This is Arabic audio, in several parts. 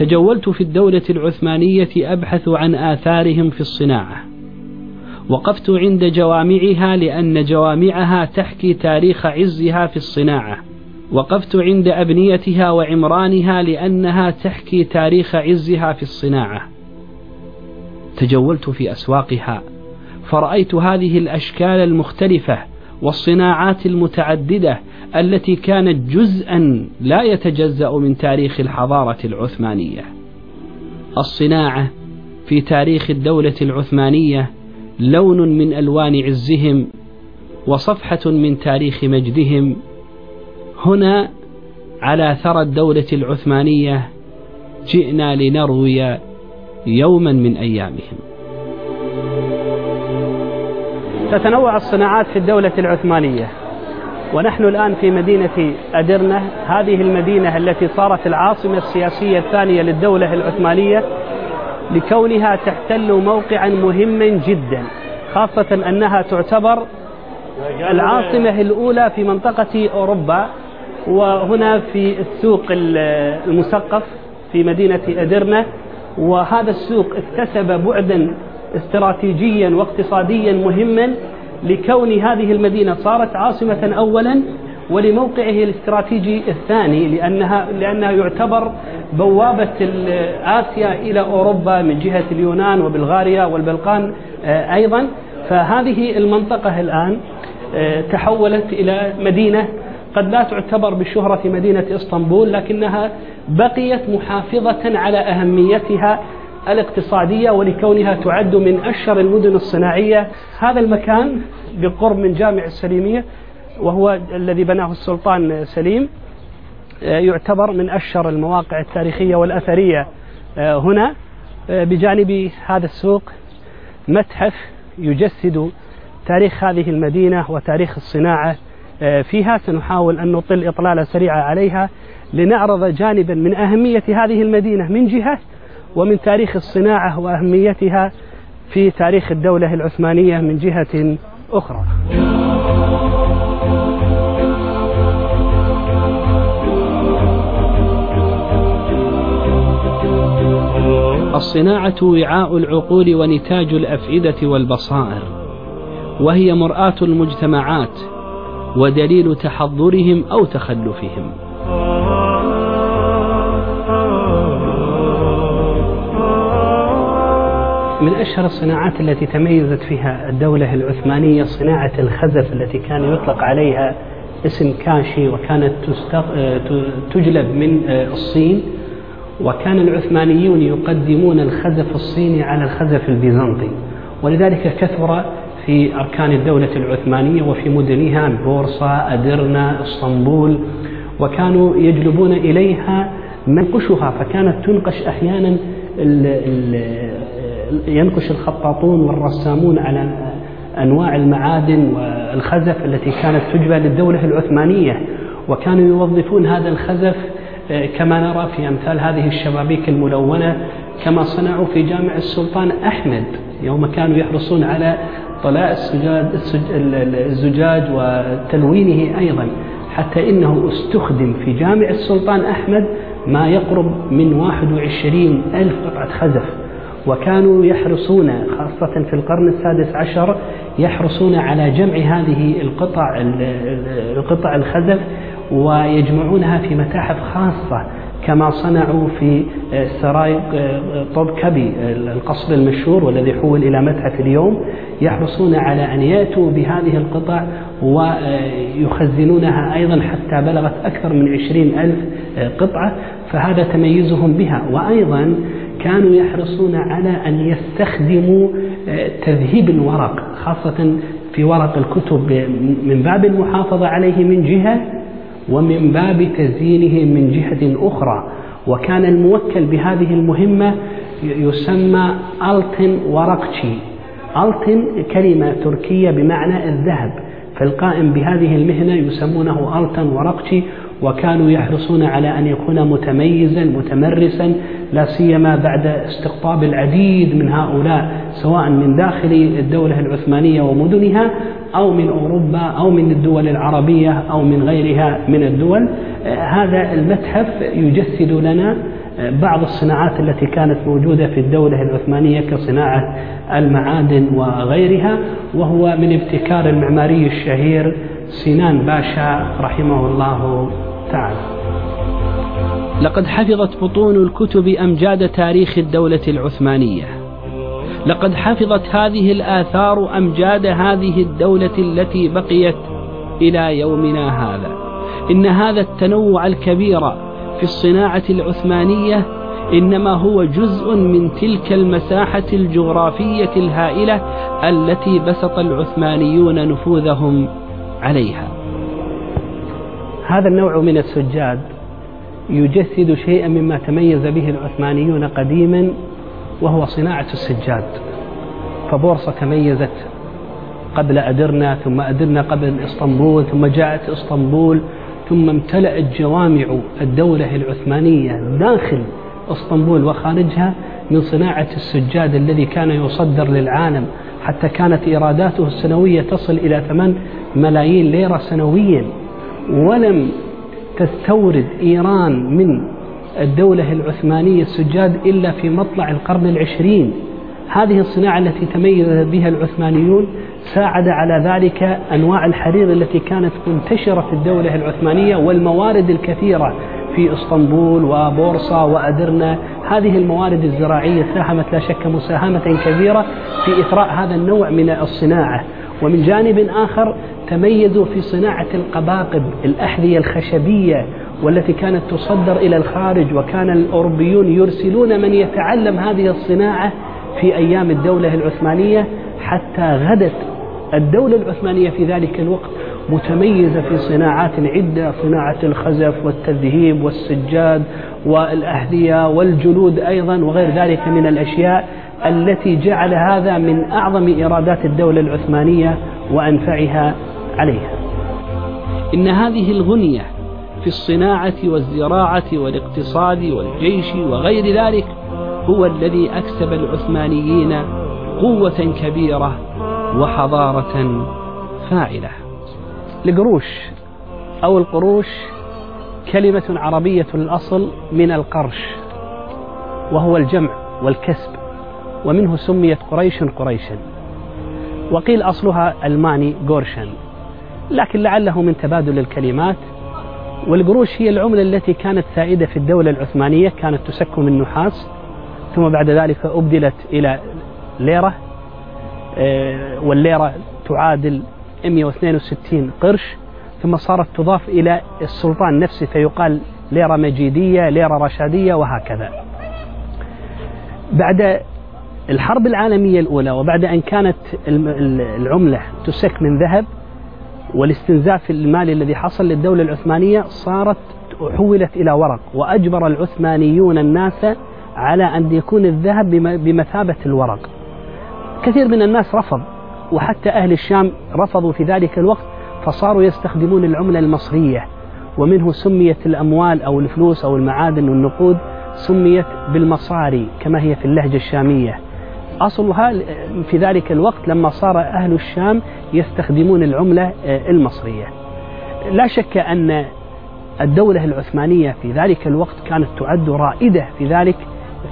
تجولت في الدولة العثمانية أبحث عن آثارهم في الصناعة. وقفت عند جوامعها لأن جوامعها تحكي تاريخ عزها في الصناعة. وقفت عند أبنيتها وعمرانها لأنها تحكي تاريخ عزها في الصناعة. تجولت في أسواقها فرأيت هذه الأشكال المختلفة والصناعات المتعددة التي كانت جزءا لا يتجزأ من تاريخ الحضارة العثمانية. الصناعة في تاريخ الدولة العثمانية لون من ألوان عزهم وصفحة من تاريخ مجدهم. هنا على ثرى الدولة العثمانية جئنا لنروي يوما من أيامهم. تتنوع الصناعات في الدولة العثمانية ونحن الآن في مدينة أدرنة هذه المدينة التي صارت العاصمة السياسية الثانية للدولة العثمانية لكونها تحتل موقعا مهما جدا خاصة أنها تعتبر العاصمة الأولى في منطقة أوروبا وهنا في السوق المثقف في مدينة أدرنة وهذا السوق اكتسب بعدا استراتيجيا واقتصاديا مهما لكون هذه المدينة صارت عاصمة أولا ولموقعه الاستراتيجي الثاني لأنها لأنها يعتبر بوابة آسيا إلى أوروبا من جهة اليونان وبلغاريا والبلقان آه، أيضا. فهذه المنطقة الآن آه، تحولت إلى مدينة قد لا تعتبر بشهرة مدينة إسطنبول لكنها بقيت محافظة على أهميتها الاقتصادية ولكونها تعد من أشهر المدن الصناعية. هذا المكان بالقرب من جامع السليمية وهو الذي بناه السلطان سليم آه، يعتبر من أشهر المواقع التاريخية والأثرية. آه، هنا آه، بجانب هذا السوق متحف يجسد تاريخ هذه المدينة وتاريخ الصناعة. فيها سنحاول أن نطل إطلالة سريعة عليها لنعرض جانبا من أهمية هذه المدينة من جهة ومن تاريخ الصناعة وأهميتها في تاريخ الدولة العثمانية من جهة أخرى. الصناعة وعاء العقول ونتاج الأفئدة والبصائر وهي مرآة المجتمعات ودليل تحضرهم أو تخلفهم. من أشهر الصناعات التي تميزت فيها الدولة العثمانية صناعة الخزف التي كان يطلق عليها اسم كاشي وكانت تجلب من الصين وكان العثمانيون يقدمون الخزف الصيني على الخزف البيزنطي. ولذلك كثر في أركان الدولة العثمانية وفي مدنها بورصة أدرنا إسطنبول وكانوا يجلبون إليها منقشها فكانت تنقش أحيانا ينقش الخطاطون والرسامون على أنواع المعادن والخزف التي كانت تجبى للدولة العثمانية وكانوا يوظفون هذا الخزف آه، كما نرى في أمثال هذه الشبابيك الملونة كما صنعوا في جامع السلطان أحمد يوم كانوا يحرصون على طلاء الزجاج وتلوينه أيضا حتى إنه استخدم في جامع السلطان أحمد ما يقرب من 21 ألف قطعة خزف. وكانوا يحرصون خاصة في القرن السادس عشر يحرصون على جمع هذه القطع القطع الخزف ويجمعونها في متاحف خاصة. كما صنعوا في سراي طوب كبي القصر المشهور والذي حول إلى متحف اليوم يحرصون على أن يأتوا بهذه القطع ويخزنونها أيضا حتى بلغت أكثر من عشرين ألف قطعة فهذا تميزهم بها. وأيضا كانوا يحرصون على أن يستخدموا آه، تذهيب الورق خاصة في ورق الكتب من باب المحافظة عليه من جهة ومن باب تزيينه من جهة أخرى. وكان الموكل بهذه المهمة يسمى ألتن ورقشي. ألتن كلمة تركية بمعنى الذهب. فالقائم بهذه المهنة يسمونه ألتن ورقشي. وكانوا يحرصون على أن يكون متميزا متمرسا لا سيما بعد استقطاب العديد من هؤلاء سواء من داخل الدولة العثمانية ومدنها أو من أوروبا أو من الدول العربية أو من غيرها من الدول. هذا المتحف يجسد لنا بعض الصناعات التي كانت موجودة في الدولة العثمانية كصناعة المعادن وغيرها وهو من ابتكار المعماري الشهير سنان باشا رحمه الله. تعالى لقد حفظت بطون الكتب أمجاد تاريخ الدولة العثمانية. لقد حفظت هذه الآثار أمجاد هذه الدولة التي بقيت إلى يومنا هذا. إن هذا التنوع الكبير في الصناعة العثمانية إنما هو جزء من تلك المساحة الجغرافية الهائلة التي بسط العثمانيون نفوذهم عليها. هذا النوع من السجاد يجسد شيئا مما تميز به العثمانيون قديما وهو صناعة السجاد. فبورصة تميزت قبل أدرنا ثم أدرنا قبل إسطنبول ثم جاءت إسطنبول ثم امتلأت جوامع الدولة العثمانية داخل إسطنبول وخارجها من صناعة السجاد الذي كان يصدر للعالم حتى كانت إيراداته السنوية تصل إلى 8 ملايين ليرة سنويا ولم تستورد إيران من الدولة العثمانية السجاد إلا في مطلع القرن العشرين. هذه الصناعة التي تميز بها العثمانيون ساعد على ذلك أنواع الحرير التي كانت منتشرة في الدولة العثمانية والموارد الكثيرة في إسطنبول وبورصة وأدرنا. هذه الموارد الزراعية ساهمت لا شك مساهمة كبيرة في إثراء هذا النوع من الصناعة. ومن جانب آخر تميزوا في صناعة القباقب الأحذية الخشبية والتي كانت تصدر إلى الخارج وكان الأوروبيون يرسلون من يتعلم هذه الصناعة في أيام الدولة العثمانية حتى غدت الدولة العثمانية في ذلك الوقت متميزة في صناعات عدة صناعة الخزف والتذهيب والسجاد والأهدية والجلود أيضا وغير ذلك من الأشياء التي جعل هذا من أعظم إيرادات الدولة العثمانية وأنفعها عليها. إن هذه الغنية في الصناعة والزراعة والاقتصاد والجيش وغير ذلك هو الذي أكسب العثمانيين قوة كبيرة وحضارة فاعلة. القروش أو القروش كلمة عربية الأصل من القرش وهو الجمع والكسب ومنه سميت قريش قريشا. وقيل أصلها ألماني غورشن لكن لعله من تبادل الكلمات والقروش هي العملة التي كانت سائدة في الدولة العثمانية كانت تسك من نحاس. ثم بعد ذلك أبدلت إلى ليرة آه، والليرة تعادل 162 قرش. ثم صارت تضاف إلى السلطان نفسه فيقال ليرة مجيدية ليرة رشادية وهكذا. بعد الحرب العالمية الأولى وبعد أن كانت العملة تسك من ذهب والاستنزاف المالي الذي حصل للدولة العثمانية صارت حولت إلى ورق وأجبر العثمانيون الناس على أن يكون الذهب بمثابة الورق. كثير من الناس رفض وحتى أهل الشام رفضوا في ذلك الوقت فصاروا يستخدمون العملة المصرية. ومنه سميت الأموال أو الفلوس أو المعادن والنقود سميت بالمصاري كما هي في اللهجة الشامية. أصلها في ذلك الوقت لما صار أهل الشام يستخدمون العملة آه، المصرية. لا شك أن الدولة العثمانية في ذلك الوقت كانت تعد رائدة في ذلك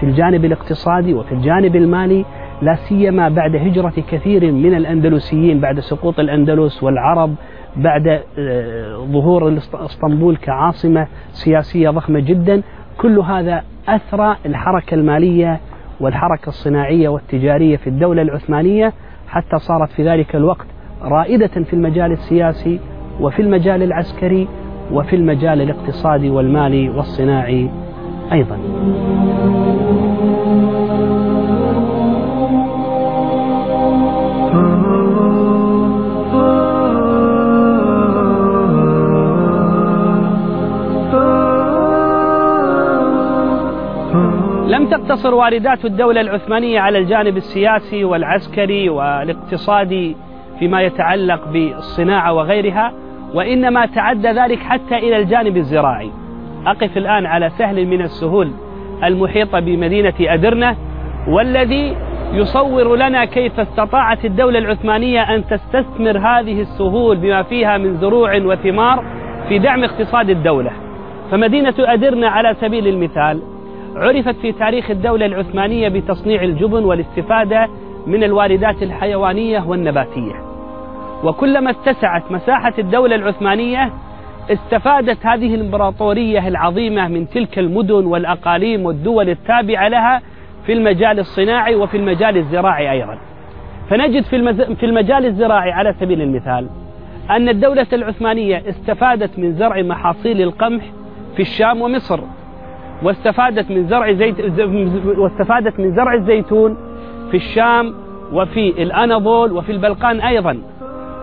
في الجانب الاقتصادي وفي الجانب المالي لا سيما بعد هجرة كثير من الأندلسيين بعد سقوط الأندلس والعرب بعد آه، ظهور إسطنبول كعاصمة سياسية ضخمة جدا. كل هذا أثرى الحركة المالية والحركة الصناعية والتجارية في الدولة العثمانية حتى صارت في ذلك الوقت رائدة في المجال السياسي وفي المجال العسكري وفي المجال الاقتصادي والمالي والصناعي أيضا. تقتصر واردات الدولة العثمانية على الجانب السياسي والعسكري والاقتصادي فيما يتعلق بالصناعة وغيرها وإنما تعدى ذلك حتى إلى الجانب الزراعي. أقف الآن على سهل من السهول المحيطة بمدينة أدرنة والذي يصور لنا كيف استطاعت الدولة العثمانية أن تستثمر هذه السهول بما فيها من زروع وثمار في دعم اقتصاد الدولة. فمدينة أدرنا على سبيل المثال عرفت في تاريخ الدولة العثمانية بتصنيع الجبن والاستفادة من الواردات الحيوانية والنباتية. وكلما اتسعت مساحة الدولة العثمانية استفادت هذه الإمبراطورية العظيمة من تلك المدن والأقاليم والدول التابعة لها في المجال الصناعي وفي المجال الزراعي أيضا. فنجد في المجال الزراعي على سبيل المثال أن الدولة العثمانية استفادت من زرع محاصيل القمح في الشام ومصر. واستفادت من زرع زيت واستفادت من زرع الزيتون في الشام وفي الأناضول وفي البلقان أيضا.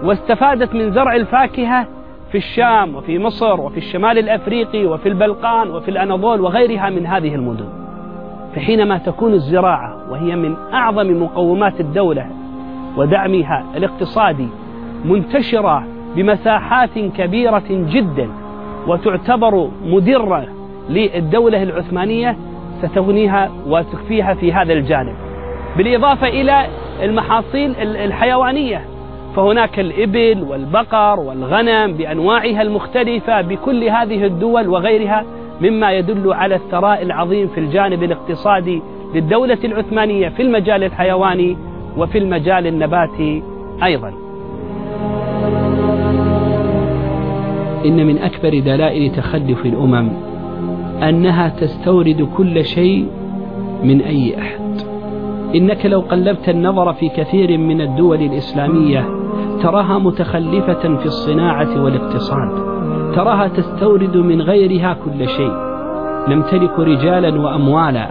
واستفادت من زرع الفاكهة في الشام وفي مصر وفي الشمال الأفريقي وفي البلقان وفي الأناضول وغيرها من هذه المدن. فحينما تكون الزراعة وهي من أعظم مقومات الدولة ودعمها الاقتصادي منتشرة بمساحات كبيرة جدا وتعتبر مدرة للدولة العثمانية ستغنيها وتكفيها في هذا الجانب. بالإضافة إلى المحاصيل الحيوانية فهناك الإبل والبقر والغنم بأنواعها المختلفة بكل هذه الدول وغيرها مما يدل على الثراء العظيم في الجانب الاقتصادي للدولة العثمانية في المجال الحيواني وفي المجال النباتي أيضا. إن من أكبر دلائل تخلف الأمم أنها تستورد كل شيء من أي أحد. إنك لو قلبت النظر في كثير من الدول الإسلامية تراها متخلفة في الصناعة والاقتصاد. تراها تستورد من غيرها كل شيء. نمتلك رجالا وأموالا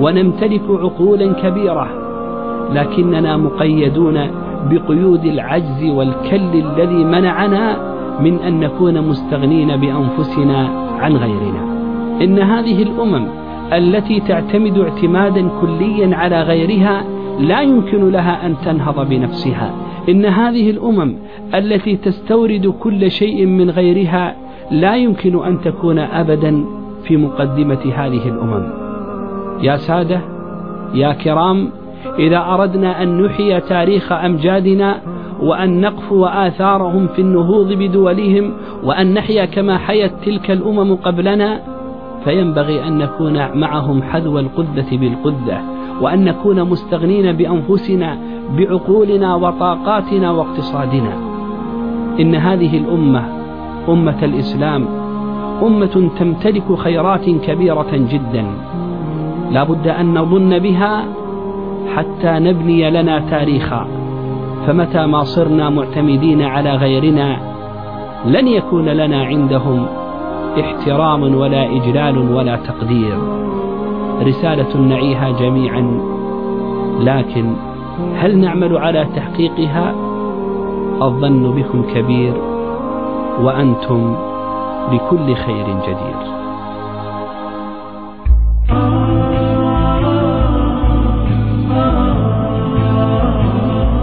ونمتلك عقولا كبيرة. لكننا مقيدون بقيود العجز والكل الذي منعنا من أن نكون مستغنين بأنفسنا عن غيرنا. إن هذه الأمم التي تعتمد اعتمادا كليا على غيرها لا يمكن لها أن تنهض بنفسها. إن هذه الأمم التي تستورد كل شيء من غيرها لا يمكن أن تكون أبدا في مقدمة هذه الأمم. يا سادة يا كرام إذا أردنا أن نحيي تاريخ أمجادنا وأن نقفو آثارهم في النهوض بدولهم وأن نحيا كما حيت تلك الأمم قبلنا فينبغي أن نكون معهم حذو القذة بالقذة وأن نكون مستغنين بأنفسنا بعقولنا وطاقاتنا واقتصادنا. إن هذه الأمة أمة الإسلام أمة تمتلك خيرات كبيرة جدا. لا بد أن نظن بها حتى نبني لنا تاريخا. فمتى ما صرنا معتمدين على غيرنا لن يكون لنا عندهم احترام ولا إجلال ولا تقدير. رسالة نعيها جميعا. لكن هل نعمل على تحقيقها؟ الظن بكم كبير وأنتم بكل خير جدير.